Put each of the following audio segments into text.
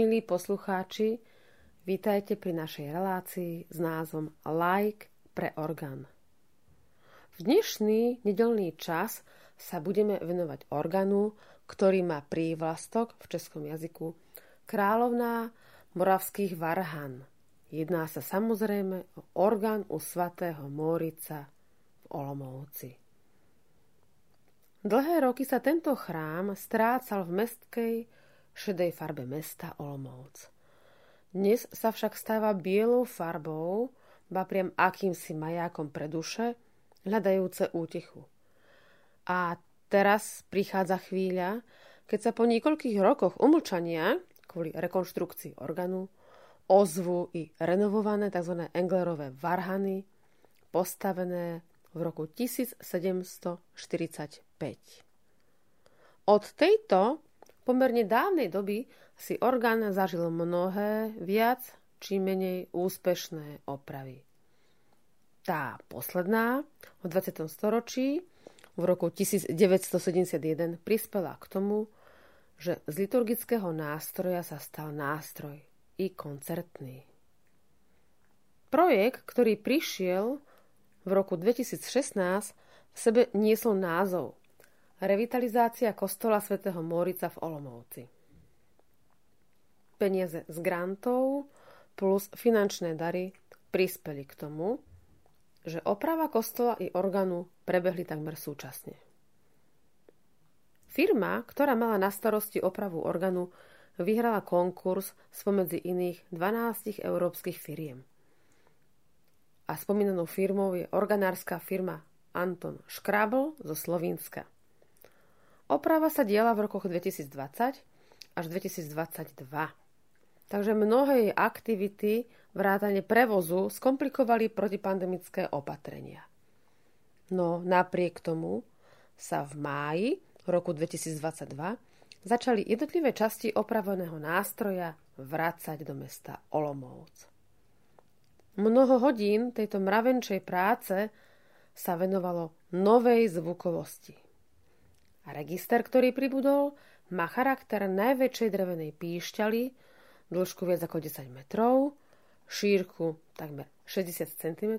Milí poslucháči, vítajte pri našej relácii s názvom Like pre orgán. V dnešný nedelný čas sa budeme venovať orgánu, ktorý má prívlastok v českom jazyku Královná moravských Varhan. Jedná sa samozrejme o orgán u svatého Mórica v Olomouci. Dlhé roky sa tento chrám strácal v mestkej šedej farbe mesta Olomouc. Dnes sa však stáva bielou farbou, ba priam akýmsi majákom pre duše, hľadajúce útechu. A teraz prichádza chvíľa, keď sa po niekoľkých rokoch umlčania, kvôli rekonštrukcii organu, ozvu i renovované tzv. Englerové varhany, postavené v roku 1745. Od tejto pomerne dávnej doby si orgán zažil mnohé viac či menej úspešné opravy. Tá posledná v 20. storočí v roku 1971 prispela k tomu, že z liturgického nástroja sa stal nástroj i koncertný. Projekt, ktorý prišiel v roku 2016, v sebe niesol názov Revitalizácia kostola svätého Mórica v Olomouci. Peniaze z grantov plus finančné dary prispeli k tomu, že oprava kostola i orgánu prebehli takmer súčasne. Firma, ktorá mala na starosti opravu orgánu, vyhrala konkurs spomedzi iných 12 európskych firiem. A spomínanou firmou je organárska firma Anton Škrabl zo Slovenska. Oprava sa diela v rokoch 2020 až 2022. Takže mnohé jej aktivity vrátane prevozu skomplikovali protipandemické opatrenia. No napriek tomu sa v máji roku 2022 začali jednotlivé časti opraveného nástroja vrácať do mesta Olomouc. Mnoho hodín tejto mravenčej práce sa venovalo novej zvukovosti – register, ktorý pribudol, má charakter najväčšej drevenej píšťaly, dĺžku viac ako 10 metrov, šírku takmer 60 cm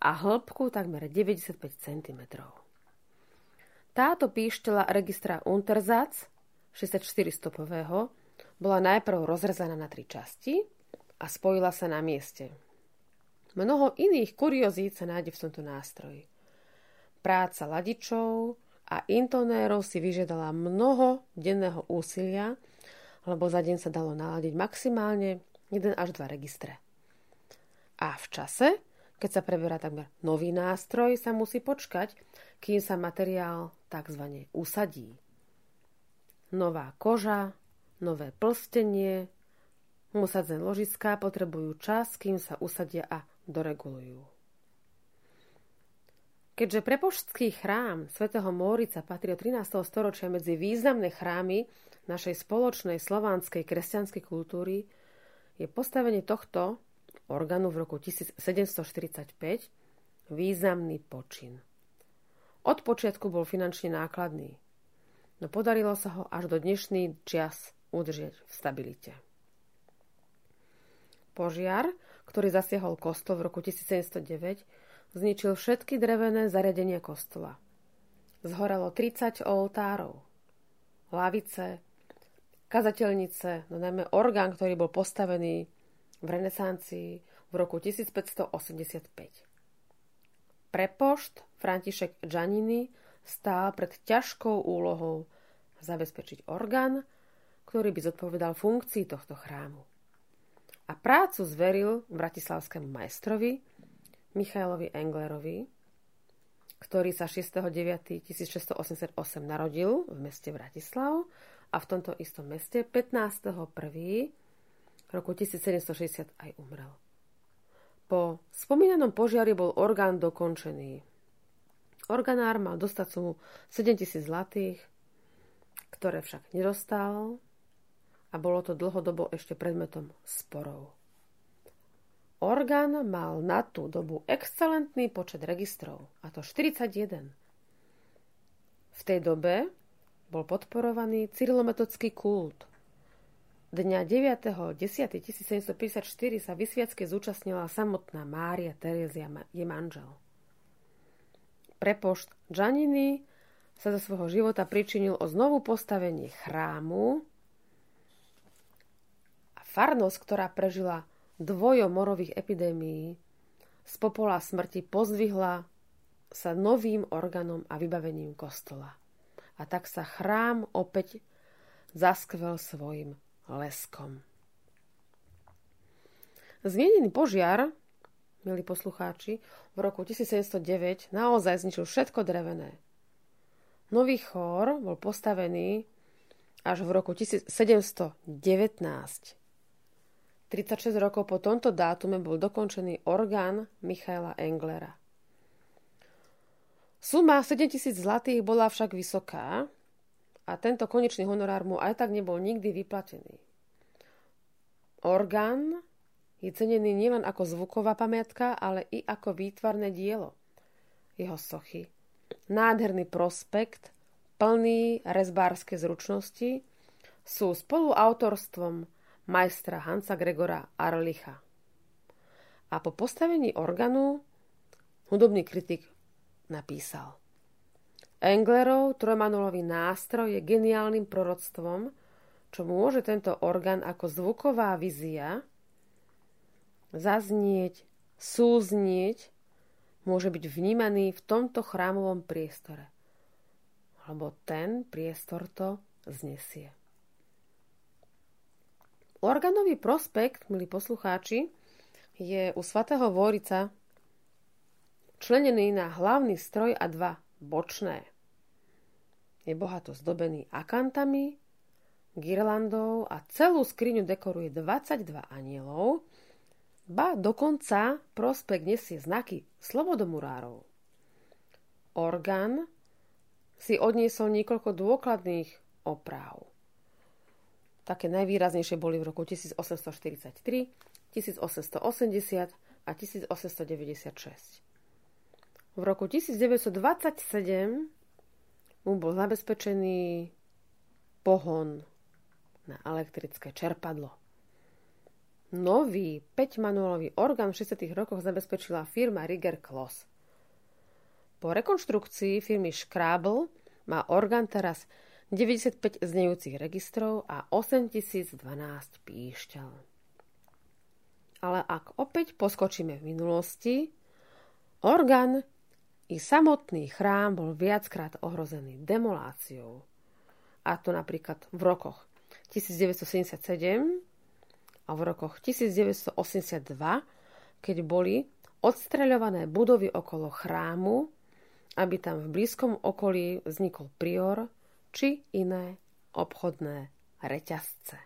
a hĺbku takmer 95 cm. Táto píšťala registra Untersatz 64 stopového bola najprv rozrezaná na tri časti a spojila sa na mieste. Mnoho iných kuriozít sa nájde v tomto nástroji. Práca ladičov, a intonérov si vyžiadala mnoho denného úsilia, lebo za deň sa dalo naladiť maximálne 1 až 2 registre. A v čase, keď sa preberá takmer nový nástroj, sa musí počkať, kým sa materiál tzv. usadí. Nová koža, nové plstenie, musadzené ložiská potrebujú čas, kým sa usadia a doregulujú. Keďže prepoštský chrám svätého Mórica patrí od 13. storočia medzi významné chrámy našej spoločnej slovanskej kresťanskej kultúry, je postavenie tohto orgánu v roku 1745 významný počin. Od počiatku bol finančne nákladný, no podarilo sa ho až do dnešný čas udržieť v stabilite. Požiar, ktorý zasiahol kostol v roku 1709, zničil všetky drevené zariadenia kostola. Zhorelo 30 oltárov, lavice, kazateľnice, no najmä orgán, ktorý bol postavený v renesancii v roku 1585. Prepošt František Giannini stál pred ťažkou úlohou zabezpečiť orgán, ktorý by zodpovedal funkcii tohto chrámu. A prácu zveril bratislavskému majstrovi, Michailovi Englerovi, ktorý sa 6.9.1688 narodil v meste Bratislav a v tomto istom meste 15.1. roku 1760 aj umrel. Po spomínanom požiari bol orgán dokončený. Organár mal dostať sumu 7000 zlatých, ktoré však nedostal a bolo to dlhodobo ešte predmetom sporov. Orgán mal na tú dobu excelentný počet registrov, a to 41. V tej dobe bol podporovaný cyrilometodský kult. Dňa 9.10.1754 sa vysviacky zúčastnila samotná Mária Terezia je manžel. Prepošt Giannini sa zo svojho života pričinil o znovu postavenie chrámu a farnosť, ktorá prežila dvojo morových epidémií, z popola smrti pozdvihla sa novým orgánom a vybavením kostola. A tak sa chrám opäť zaskvel svojim leskom. Zmienený požiar, milí poslucháči, v roku 1709 naozaj zničil všetko drevené. Nový chór bol postavený až v roku 1719. 36 rokov po tomto dátume bol dokončený orgán Michaela Englera. Suma 7000 zlatých bola však vysoká a tento konečný honorár mu aj tak nebol nikdy vyplatený. Orgán je cenený nielen ako zvuková pamiatka, ale i ako výtvarné dielo. Jeho sochy. Nádherný prospekt, plný rezbárske zručnosti, sú spoluautorstvom majstra Hansa Gregora Arlicha. A po postavení organu hudobný kritik napísal – Englerov trojmanulový nástroj je geniálnym proroctvom, čo môže tento orgán ako zvuková vizia zaznieť, súznieť, môže byť vnímaný v tomto chrámovom priestore. Lebo ten priestor to znesie. Organový prospekt, milí poslucháči, je u svatého Vorica členený na hlavný stroj a dva bočné. Je bohato zdobený akantami, girlandou a celú skriňu dekoruje 22 anielov, ba dokonca prospekt nesie znaky slobodomurárov. Orgán si odniesol niekoľko dôkladných opráv. Také najvýraznejšie boli v roku 1843, 1880 a 1896. V roku 1927 mu bol zabezpečený pohon na elektrické čerpadlo. Nový 5-manuálový orgán v 60. rokoch zabezpečila firma Rigger Kloss. Po rekonštrukcii firmy Scrabble má orgán teraz 95 znejúcich registrov a 8012 píšťal. Ale ak opäť poskočíme v minulosti, orgán i samotný chrám bol viackrát ohrozený demoláciou. A to napríklad v rokoch 1977 a v rokoch 1982, keď boli odstreľované budovy okolo chrámu, aby tam v blízkom okolí vznikol prior či iné obchodné reťazce.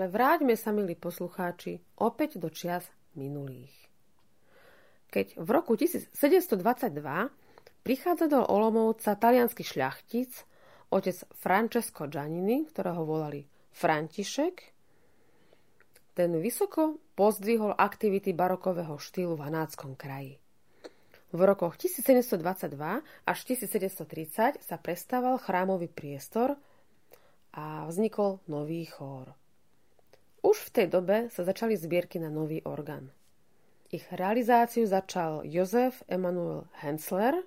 Ale vráťme sa, milí poslucháči, opäť do čias minulých. Keď v roku 1722 prichádza do Olomouca talianský šľachtic, otec Francesco Giannini, ktorého volali František, ten vysoko pozdvihol aktivity barokového štýlu v Hanáckom kraji. V rokoch 1722 až 1730 sa prestával chrámový priestor a vznikol nový chór. Už v tej dobe sa začali zbierky na nový orgán. Ich realizáciu začal Jozef Emanuel Hensler.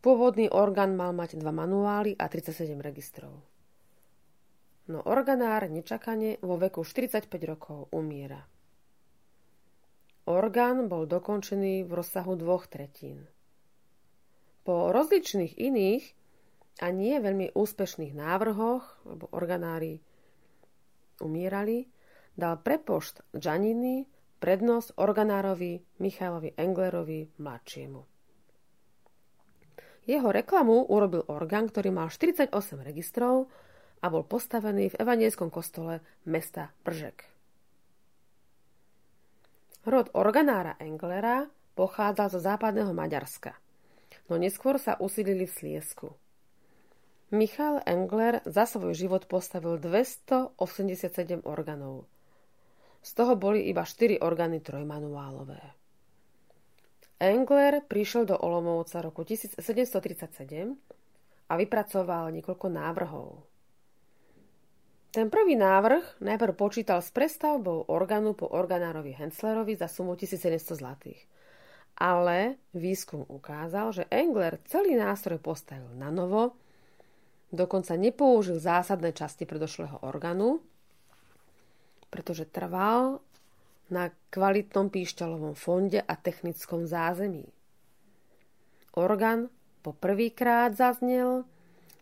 Pôvodný orgán mal mať dva manuály a 37 registrov. No organár nečakane vo veku 45 rokov umiera. Orgán bol dokončený v rozsahu dvoch tretín. Po rozličných iných a nie veľmi úspešných návrhoch, lebo organári umierali, dal prepošt Giannini prednosť organárovi Michailovi Englerovi mladšiemu. Jeho reklamu urobil orgán, ktorý mal 48 registrov a bol postavený v evanielskom kostole mesta Pržek. Rod organára Englera pochádzal zo západného Maďarska, no neskôr sa usídlili v Sliesku. Michal Engler za svoj život postavil 287 orgánov. Z toho boli iba 4 orgány trojmanuálové. Engler prišiel do Olomovca roku 1737 a vypracoval niekoľko návrhov. Ten prvý návrh najprv počítal s prestavbou orgánu po organárovi Henslerovi za sumu 1700 zlatých. Ale výskum ukázal, že Engler celý nástroj postavil na novo Dokonca nepoužil zásadné časti predošlého orgánu, pretože trval na kvalitnom píšťalovom fonde a technickom zázemí. Orgán po prvýkrát zaznel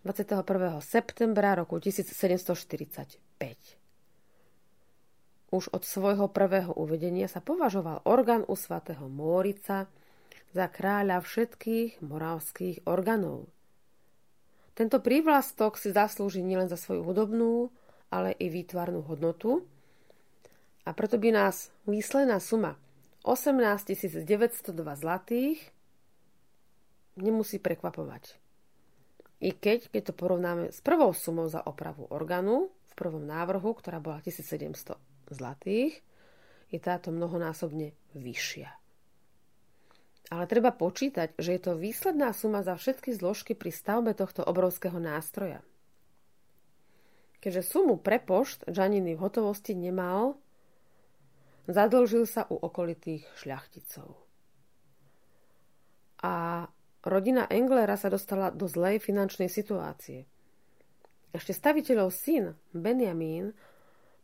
21. septembra roku 1745. Už od svojho prvého uvedenia sa považoval orgán u svatého Mórica za kráľa všetkých moravských orgánov – tento prívlastok si zaslúži nielen za svoju hudobnú, ale i výtvarnú hodnotu. A preto by nás výsledná suma 18 902 zlatých nemusí prekvapovať. I keď, keď to porovnáme s prvou sumou za opravu orgánu v prvom návrhu, ktorá bola 1700 zlatých, je táto mnohonásobne vyššia. Ale treba počítať, že je to výsledná suma za všetky zložky pri stavbe tohto obrovského nástroja. Keďže sumu pre pošt Žaniny v hotovosti nemal, zadlžil sa u okolitých šľachticov. A rodina Englera sa dostala do zlej finančnej situácie. Ešte staviteľov syn, Benjamín,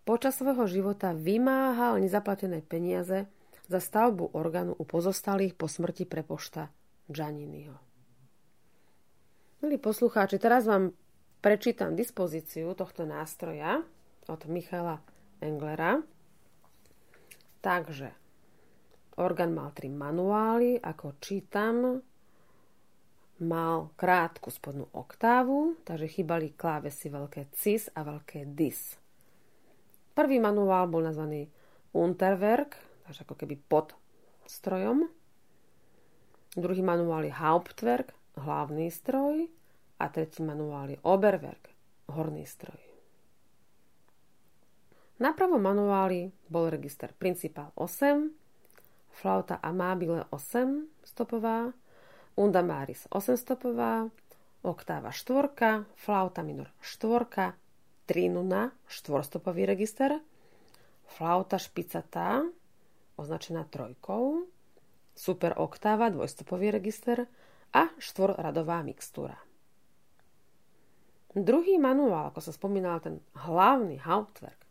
počas svojho života vymáhal nezaplatené peniaze za stavbu orgánu u pozostalých po smrti prepošta Gianniniho. Milí poslucháči, teraz vám prečítam dispozíciu tohto nástroja od Michala Englera. Takže, orgán mal tri manuály, ako čítam, mal krátku spodnú oktávu, takže chýbali klávesy veľké CIS a veľké DIS. Prvý manuál bol nazvaný Unterwerk, až ako keby pod strojom. Druhý manuál je Hauptwerk, hlavný stroj. A tretí manuál je Oberwerk, horný stroj. Na pravom manuáli bol register Principal 8, flauta Amabile 8 stopová, Undamaris 8 stopová, oktáva 4, flauta minor 4, trinuna 4 stopový register, flauta špicatá označená trojkou, super oktáva, dvojstopový register a štvorradová mixtúra. Druhý manuál, ako som spomínala, ten hlavný Hauptwerk,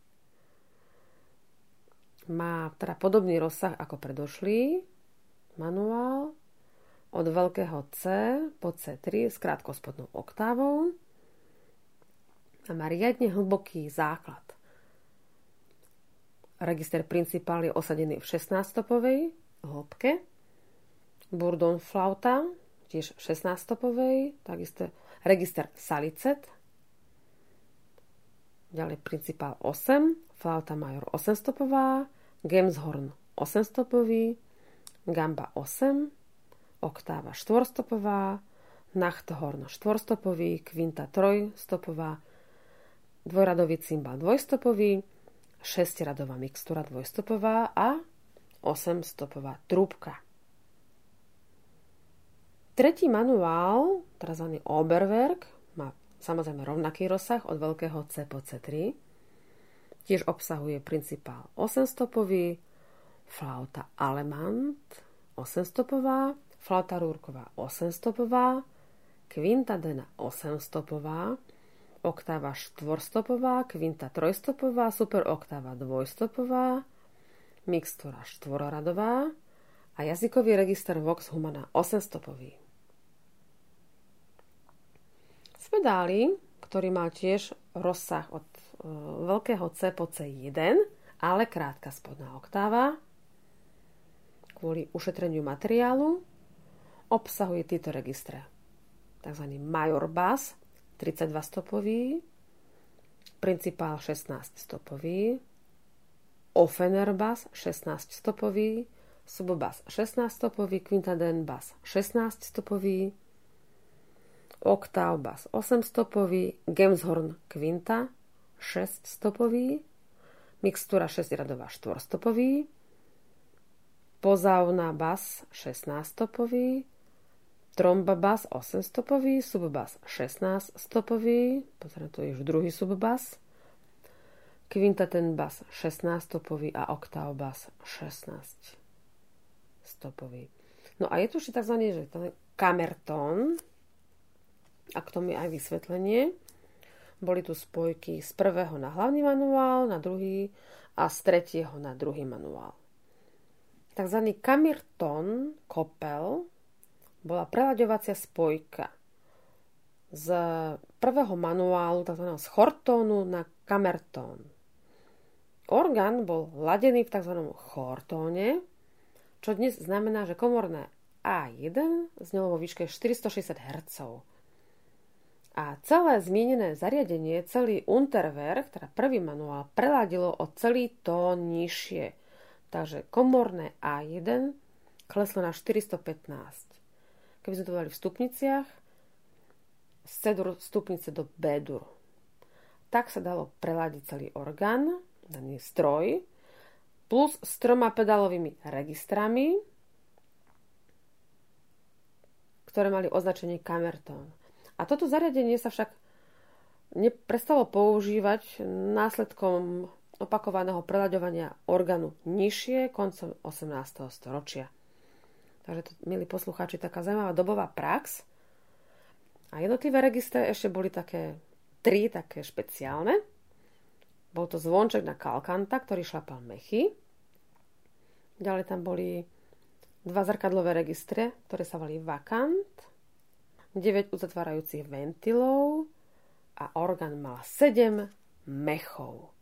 má teda podobný rozsah ako predošlý manuál od veľkého C po C3 s krátkospodnou oktávou a má riadne hlboký základ. Register principál je osadený v 16-stopovej hĺbke. Bourdon flauta, tiež 16-stopovej, takisto register salicet. Ďalej principál 8, flauta major 8-stopová, Gemshorn 8-stopový, gamba 8, oktáva 4-stopová, Nachthorn 4-stopový, kvinta 3-stopová, dvojradový cymbal dvojstopový, 6-radová mixtúra dvojstopová a 8-stopová trúbka. Tretí manuál, tzv. Oberwerk, má samozrejme rovnaký rozsah od veľkého C po C3. Tiež obsahuje principál 8-stopový, flauta Alemant 8-stopová, flauta Rúrková 8-stopová, kvinta Dena 8-stopová, oktáva 4-stopová, kvinta 3-stopová, super oktáva 2-stopová, mixtúra 4-radová a jazykový register Vox Humana 8-stopový. Spedáli, ktorý má tiež rozsah od e, veľkého C po C1, ale krátka spodná oktáva, kvôli ušetreniu materiálu, obsahuje tieto registre. tzv. Major Bass 32 stopový, Principál 16 stopový, Offener Bass 16 stopový, Subbass 16 stopový, Quintaden Bass 16 stopový, Octave Bass 8 stopový, Gemshorn Quinta 6 stopový, Mixtúra 6 radová 4 stopový, Pozauna Bass 16 stopový, Tromba Bass 8 stopový, Subbass 16 stopový, pozrieme to je už druhý Subbass, Quintaten Bass 16 stopový a Octave Bass 16 stopový. No a je tu ešte tzv. že kamertón, a k tomu je aj vysvetlenie. Boli tu spojky z prvého na hlavný manuál, na druhý a z tretieho na druhý manuál. Takzvaný kamirton kopel bola prelaďovacia spojka z prvého manuálu, tzv. z chortónu na kamertón. Orgán bol ladený v tzv. chortóne, čo dnes znamená, že komorné A1 znelo vo výške 460 Hz. A celé zmienené zariadenie, celý Unterwerk, teda prvý manuál, preladilo o celý tón nižšie. Takže komorné A1 kleslo na 415. Keby sme to dali v stupniciach, z C-dur stupnice do B-dur. Tak sa dalo preladiť celý orgán, daný stroj, plus s troma pedálovými registrami, ktoré mali označenie Camerton. A toto zariadenie sa však neprestalo používať následkom opakovaného preľaďovania orgánu nižšie koncom 18. storočia. Takže to, milí poslucháči, taká zaujímavá dobová prax. A jednotlivé registre ešte boli také tri, také špeciálne. Bol to zvonček na kalkanta, ktorý šlapal mechy. Ďalej tam boli dva zrkadlové registre, ktoré sa volali vakant 9 uzatvárajúcich ventilov a orgán mal 7 mechov.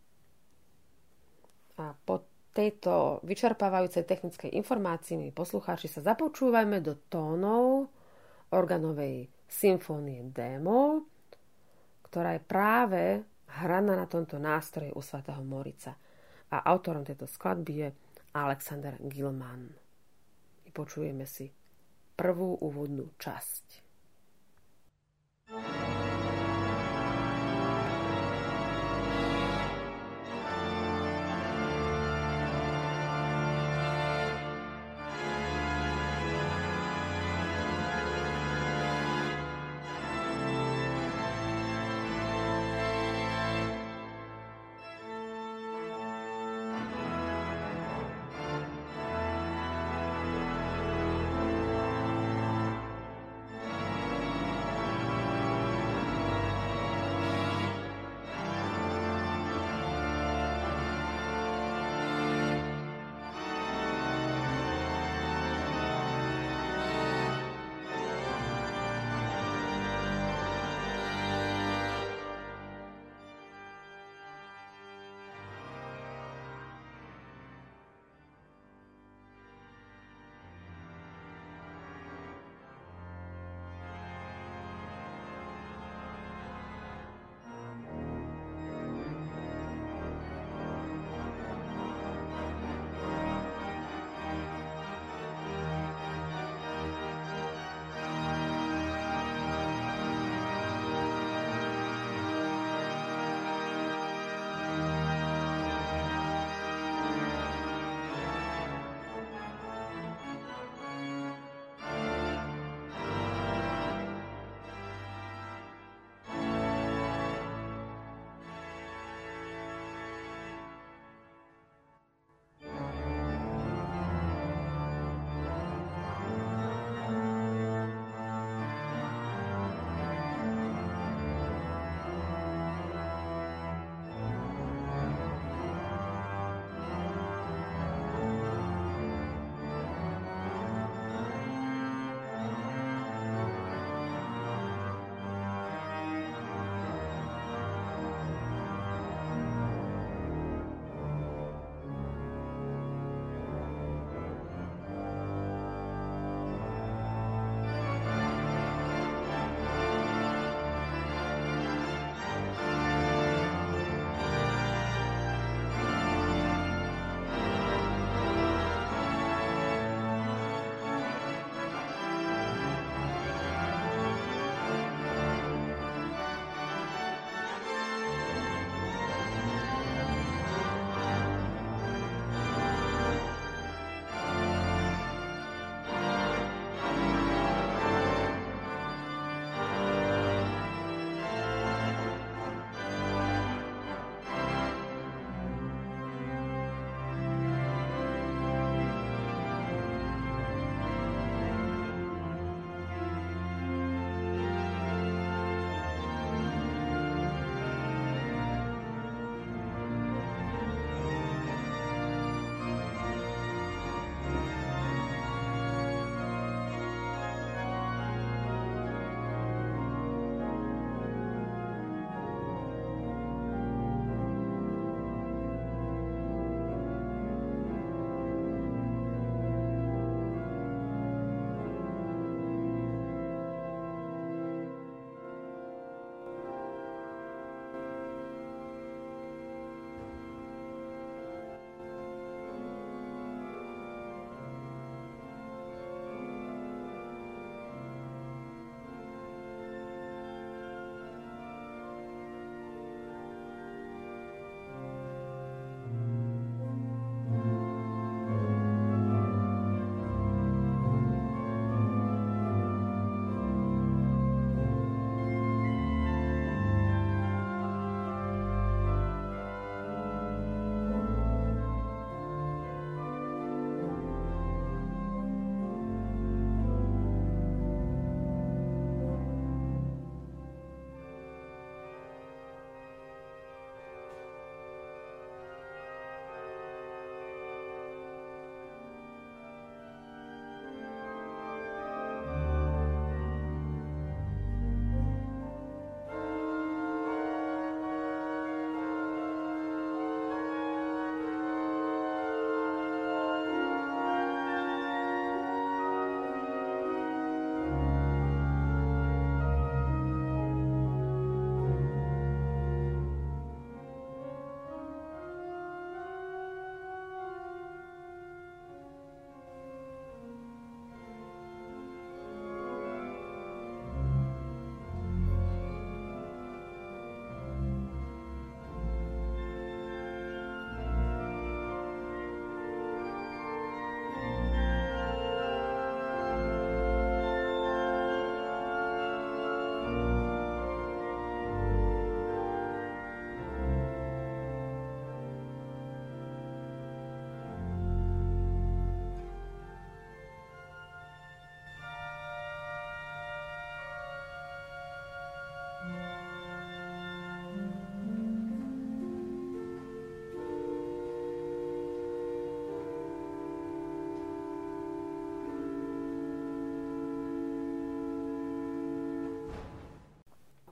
A po tejto vyčerpávajúcej technickej informácii, my poslucháči, sa započúvajme do tónov organovej symfónie Démol, ktorá je práve hraná na tomto nástroje u svätého Morica. A autorom tejto skladby je Alexander Gilman. Počujeme si prvú úvodnú časť.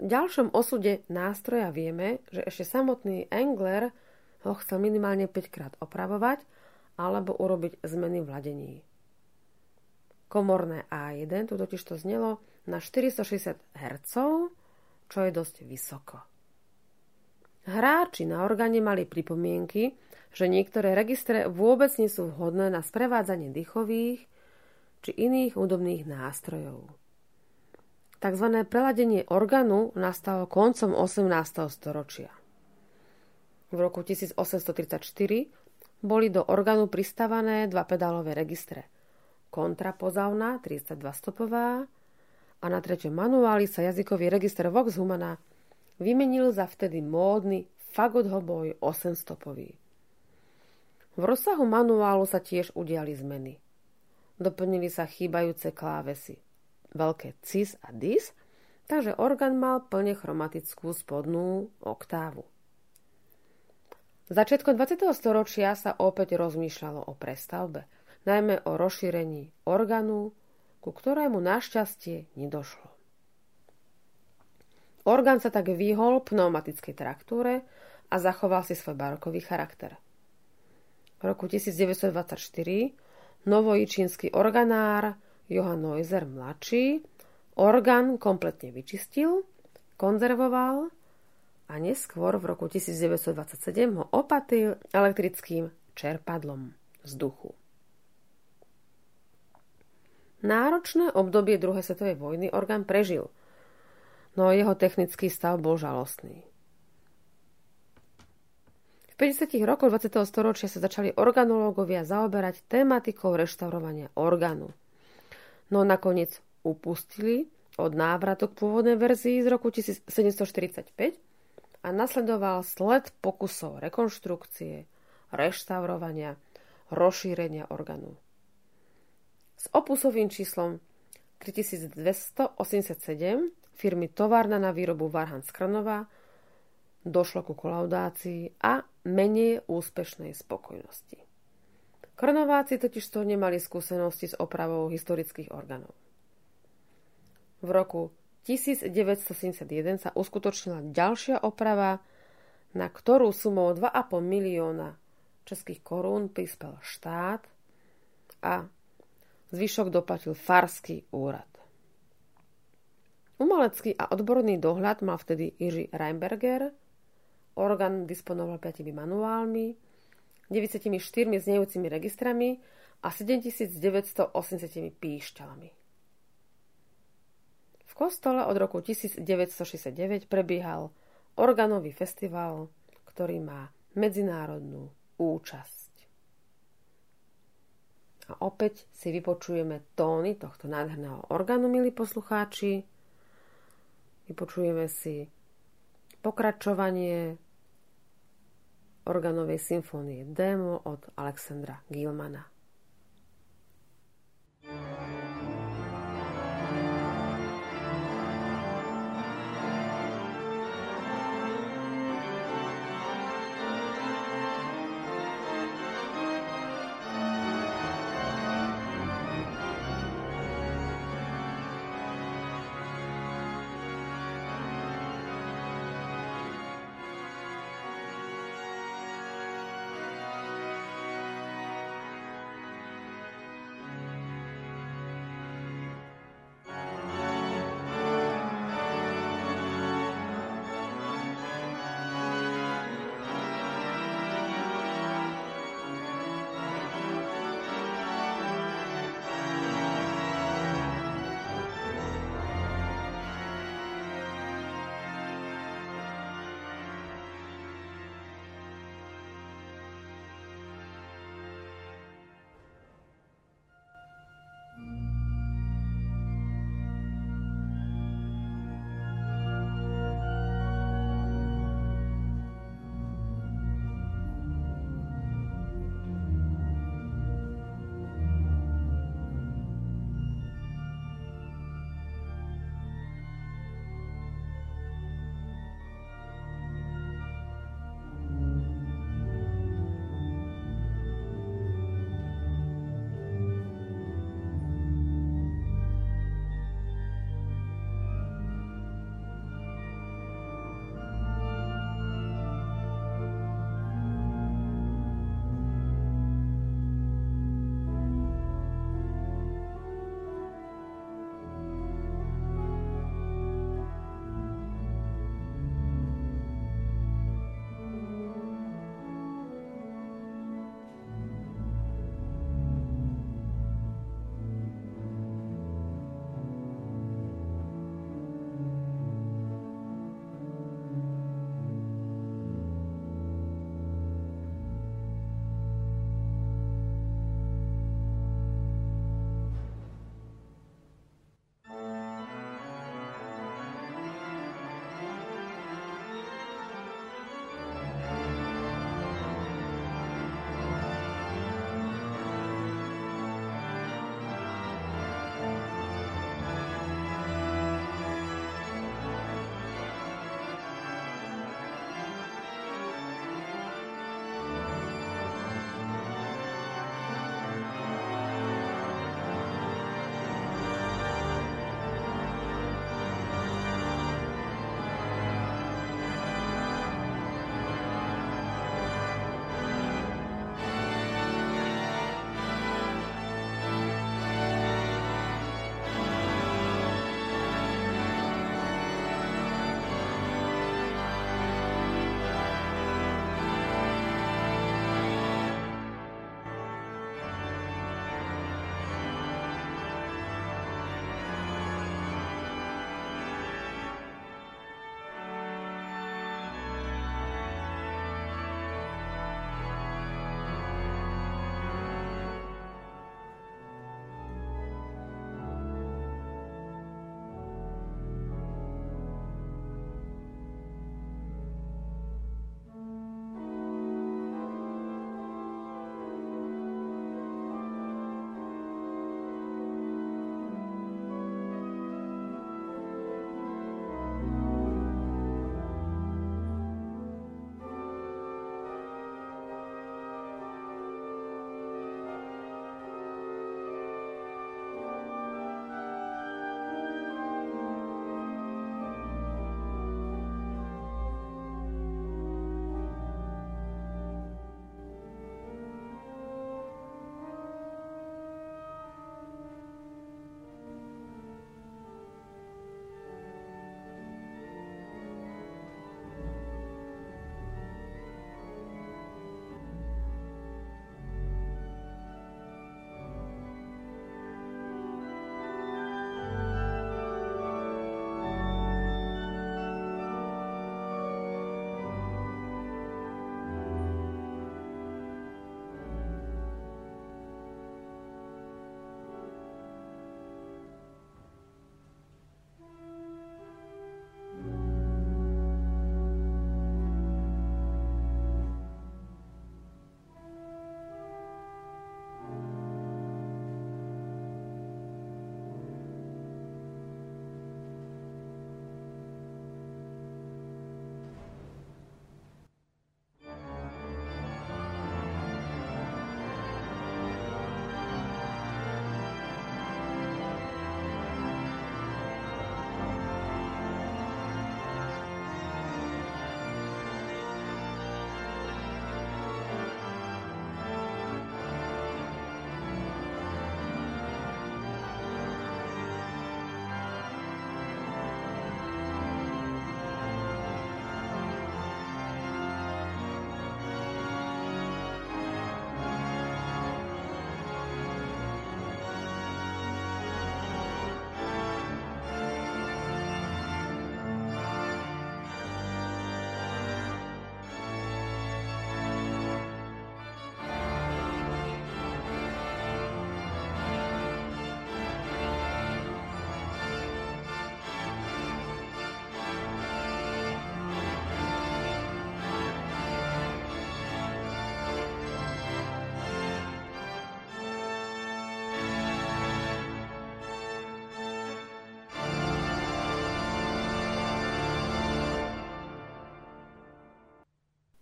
Ďalšom osude nástroja vieme, že ešte samotný Engler ho chcel minimálne 5 krát opravovať alebo urobiť zmeny v ladení. Komorné A1 tu totiž to znelo na 460 Hz, čo je dosť vysoko. Hráči na orgáne mali pripomienky, že niektoré registre vôbec nie sú vhodné na sprevádzanie dýchových či iných údobných nástrojov. Takzvané preladenie orgánu nastalo koncom 18. storočia. V roku 1834 boli do orgánu pristavané dva pedálové registre. Kontrapozavná 32 stopová a na treťom manuáli sa jazykový register Vox Humana vymenil za vtedy módny Fagot Hoboj 8 stopový. V rozsahu manuálu sa tiež udiali zmeny. Doplnili sa chýbajúce klávesy veľké cis a dis, takže orgán mal plne chromatickú spodnú oktávu. Začiatkom 20. storočia sa opäť rozmýšľalo o prestavbe, najmä o rozšírení orgánu, ku ktorému našťastie nedošlo. Orgán sa tak vyhol pneumatickej traktúre a zachoval si svoj barokový charakter. V roku 1924 novojičínsky organár Johann Neuser mladší orgán kompletne vyčistil, konzervoval a neskôr v roku 1927 ho opatil elektrickým čerpadlom vzduchu. Náročné obdobie druhej svetovej vojny orgán prežil, no jeho technický stav bol žalostný. V 50. rokoch 20. storočia sa začali organológovia zaoberať tematikou reštaurovania orgánu – no nakoniec upustili od návratu k pôvodnej verzii z roku 1745 a nasledoval sled pokusov rekonštrukcie, reštaurovania, rozšírenia orgánu. S opusovým číslom 3287 firmy Továrna na výrobu Varhan Skrnova došlo ku kolaudácii a menej úspešnej spokojnosti. Krnováci totiž to nemali skúsenosti s opravou historických orgánov. V roku 1971 sa uskutočnila ďalšia oprava, na ktorú sumou 2,5 milióna českých korún prispel štát a zvyšok doplatil farský úrad. Umelecký a odborný dohľad mal vtedy Jiří Reinberger, orgán disponoval 5 manuálmi, 94 znejúcimi registrami a 7980 píšťalami. V kostole od roku 1969 prebiehal organový festival, ktorý má medzinárodnú účasť. A opäť si vypočujeme tóny tohto nádherného orgánu, milí poslucháči. Vypočujeme si pokračovanie organovej symfónie Demo od Alexandra Gilmana.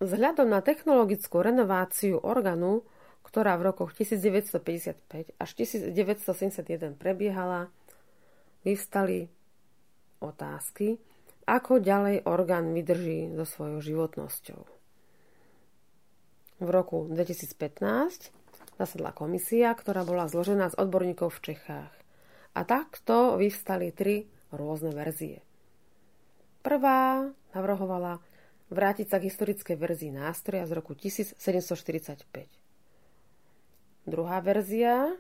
Vzhľadom na technologickú renováciu orgánu, ktorá v rokoch 1955 až 1971 prebiehala, vyvstali otázky, ako ďalej orgán vydrží so svojou životnosťou. V roku 2015 zasadla komisia, ktorá bola zložená z odborníkov v Čechách. A takto vyvstali tri rôzne verzie. Prvá navrhovala vrátiť sa k historickej verzii nástroja z roku 1745. Druhá verzia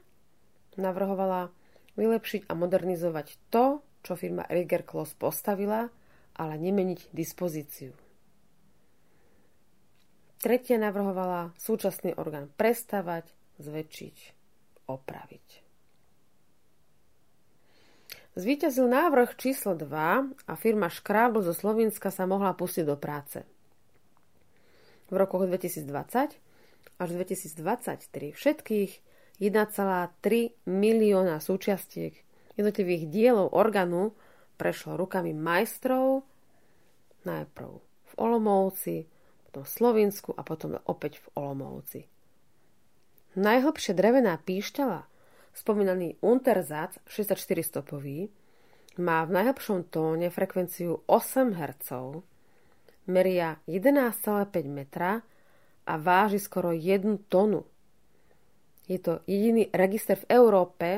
navrhovala vylepšiť a modernizovať to, čo firma Rieger Kloss postavila, ale nemeniť dispozíciu. Tretia navrhovala súčasný orgán prestavať, zväčšiť, opraviť. Zvíťazil návrh číslo 2 a firma Škrábl zo Slovenska sa mohla pustiť do práce. V rokoch 2020 až 2023 všetkých 1,3 milióna súčiastiek jednotlivých dielov orgánu prešlo rukami majstrov najprv v Olomouci, potom v Slovensku a potom opäť v Olomouci. Najhlbšia drevená píšťala, spomínaný Untersatz 64 stopový, má v najhlbšom tóne frekvenciu 8 Hz, meria 11,5 metra a váži skoro 1 tonu. Je to jediný register v Európe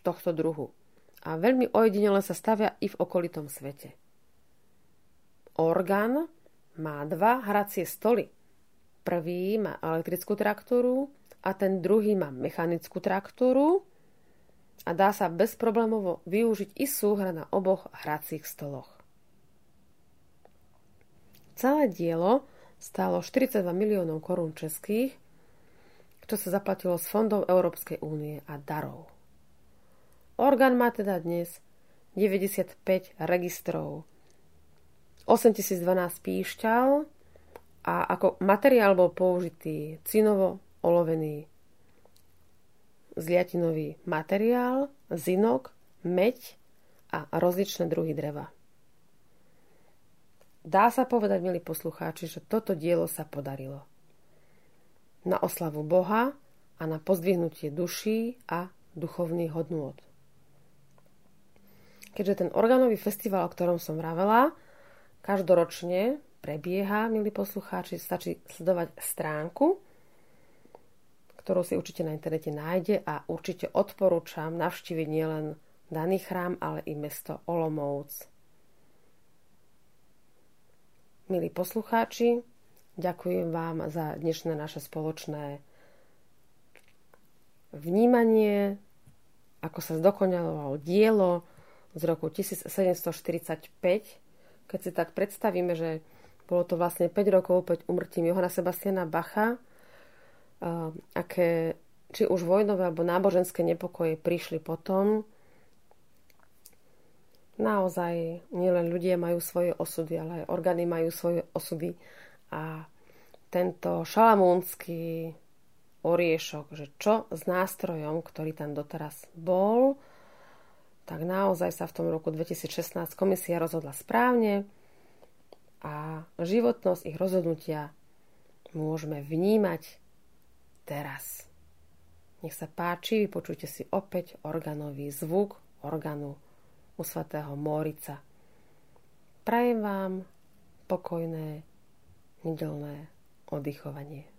tohto druhu a veľmi ojedinele sa stavia i v okolitom svete. Orgán má dva hracie stoly. Prvý má elektrickú traktúru a ten druhý má mechanickú traktúru a dá sa bezproblémovo využiť i súhra na oboch hracích stoloch. Celé dielo stálo 42 miliónov korún českých, čo sa zaplatilo z fondov Európskej únie a darov. Orgán má teda dnes 95 registrov, 8012 píšťal a ako materiál bol použitý cinovo olovený zliatinový materiál, zinok, meď a rozličné druhy dreva. Dá sa povedať, milí poslucháči, že toto dielo sa podarilo. Na oslavu Boha a na pozdvihnutie duší a duchovných hodnôt keďže ten organový festival, o ktorom som vravela, každoročne prebieha, milí poslucháči, stačí sledovať stránku, ktorú si určite na internete nájde a určite odporúčam navštíviť nielen daný chrám, ale i mesto Olomouc. Milí poslucháči, ďakujem vám za dnešné naše spoločné vnímanie, ako sa zdokonalovalo dielo, z roku 1745, keď si tak predstavíme, že bolo to vlastne 5 rokov pred umrtím Johana Sebastiana Bacha, aké či už vojnové alebo náboženské nepokoje prišli potom. Naozaj nielen ľudia majú svoje osudy, ale aj orgány majú svoje osudy. A tento šalamúnsky oriešok, že čo s nástrojom, ktorý tam doteraz bol, tak naozaj sa v tom roku 2016 komisia rozhodla správne a životnosť ich rozhodnutia môžeme vnímať teraz. Nech sa páči, vypočujte si opäť organový zvuk organu u svatého Morica. Prajem vám pokojné nedelné oddychovanie.